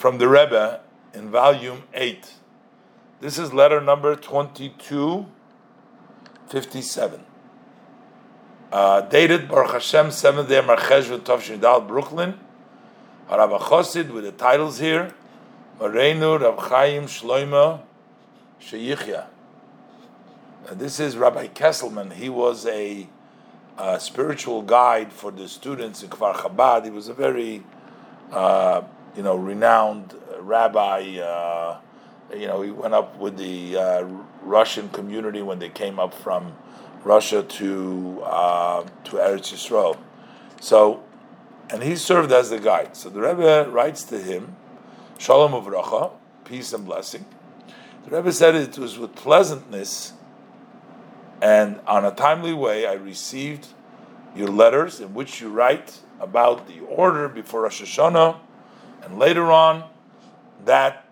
from the Rebbe in volume 8. This is letter number 2257. Uh, dated Baruch Hashem, 7th day Marchesh Tov Brooklyn. Harav Chosid with the titles here. Mareinu Rav Chaim Shloima Sheyichya. This is Rabbi Kesselman. He was a, a, spiritual guide for the students in Kfar Chabad. He was a very, uh, you know, renowned rabbi. Uh, you know, he went up with the uh, Russian community when they came up from Russia to uh, to Eretz Yisrael. So, and he served as the guide. So the Rebbe writes to him, Shalom Uvracha, peace and blessing. The Rebbe said it was with pleasantness and on a timely way I received your letters in which you write about the order before Rosh Hashanah, and later on that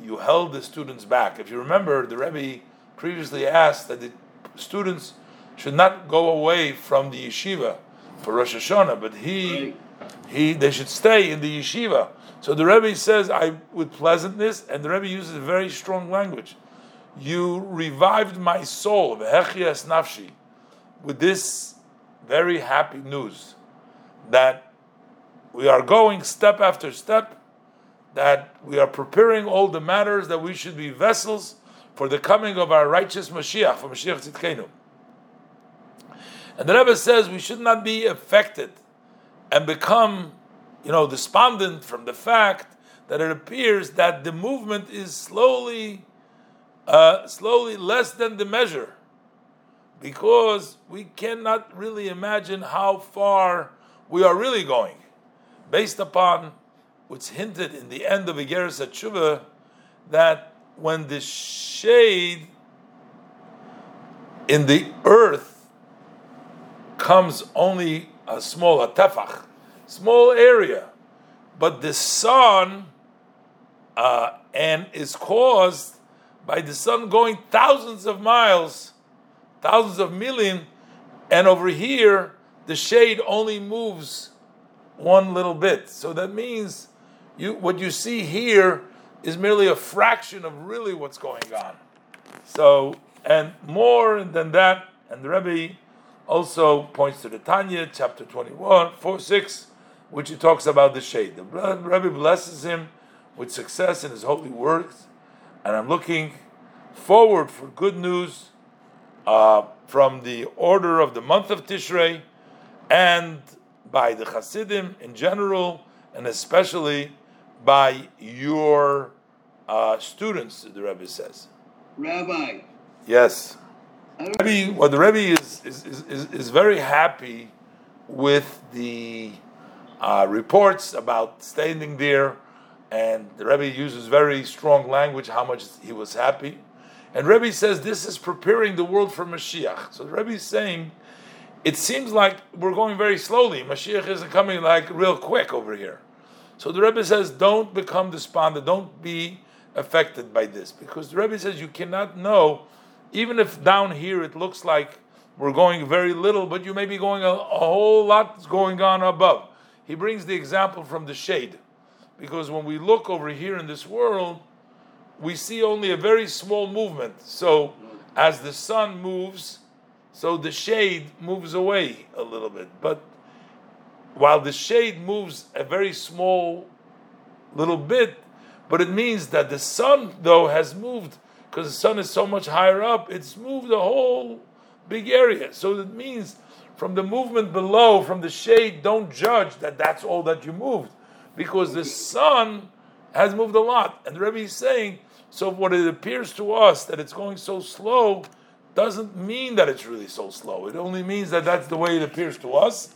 you held the students back. If you remember, the Rebbe previously asked that the students should not go away from the yeshiva for Rosh Hashanah, but he, he, they should stay in the yeshiva. So the Rebbe says, "I with pleasantness," and the Rebbe uses very strong language you revived my soul, nafshi, with this very happy news that we are going step after step, that we are preparing all the matters that we should be vessels for the coming of our righteous Mashiach, for Mashiach Tzidkenu. And the Rebbe says we should not be affected and become, you know, despondent from the fact that it appears that the movement is slowly uh, slowly less than the measure, because we cannot really imagine how far we are really going, based upon what's hinted in the end of Igeris Tshuva, that when the shade in the earth comes only a small a tefach, small area, but the sun uh, and is caused by the sun going thousands of miles, thousands of million, and over here the shade only moves one little bit. So that means you what you see here is merely a fraction of really what's going on. So and more than that, and the Rebbe also points to the Tanya, chapter 21, 4, 6, which he talks about the shade. The Rebbe blesses him with success in his holy works and I'm looking forward for good news uh, from the order of the month of Tishrei and by the Hasidim in general, and especially by your uh, students, the Rebbe says. Rabbi. Yes. Rebbe, well, the Rebbe is, is, is, is very happy with the uh, reports about standing there and the Rebbe uses very strong language how much he was happy. And Rebbe says this is preparing the world for Mashiach. So the Rebbe is saying it seems like we're going very slowly. Mashiach isn't coming like real quick over here. So the Rebbe says don't become despondent, don't be affected by this. Because the Rebbe says you cannot know, even if down here it looks like we're going very little, but you may be going a, a whole lot going on above. He brings the example from the shade because when we look over here in this world, we see only a very small movement. So as the sun moves, so the shade moves away a little bit. But while the shade moves a very small little bit, but it means that the sun though has moved because the sun is so much higher up, it's moved a whole big area. So it means from the movement below, from the shade, don't judge that that's all that you moved because the sun has moved a lot. And the Rebbe is saying, so what it appears to us that it's going so slow doesn't mean that it's really so slow. It only means that that's the way it appears to us.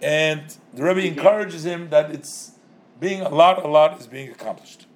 And the Rebbe encourages him that it's being a lot, a lot is being accomplished.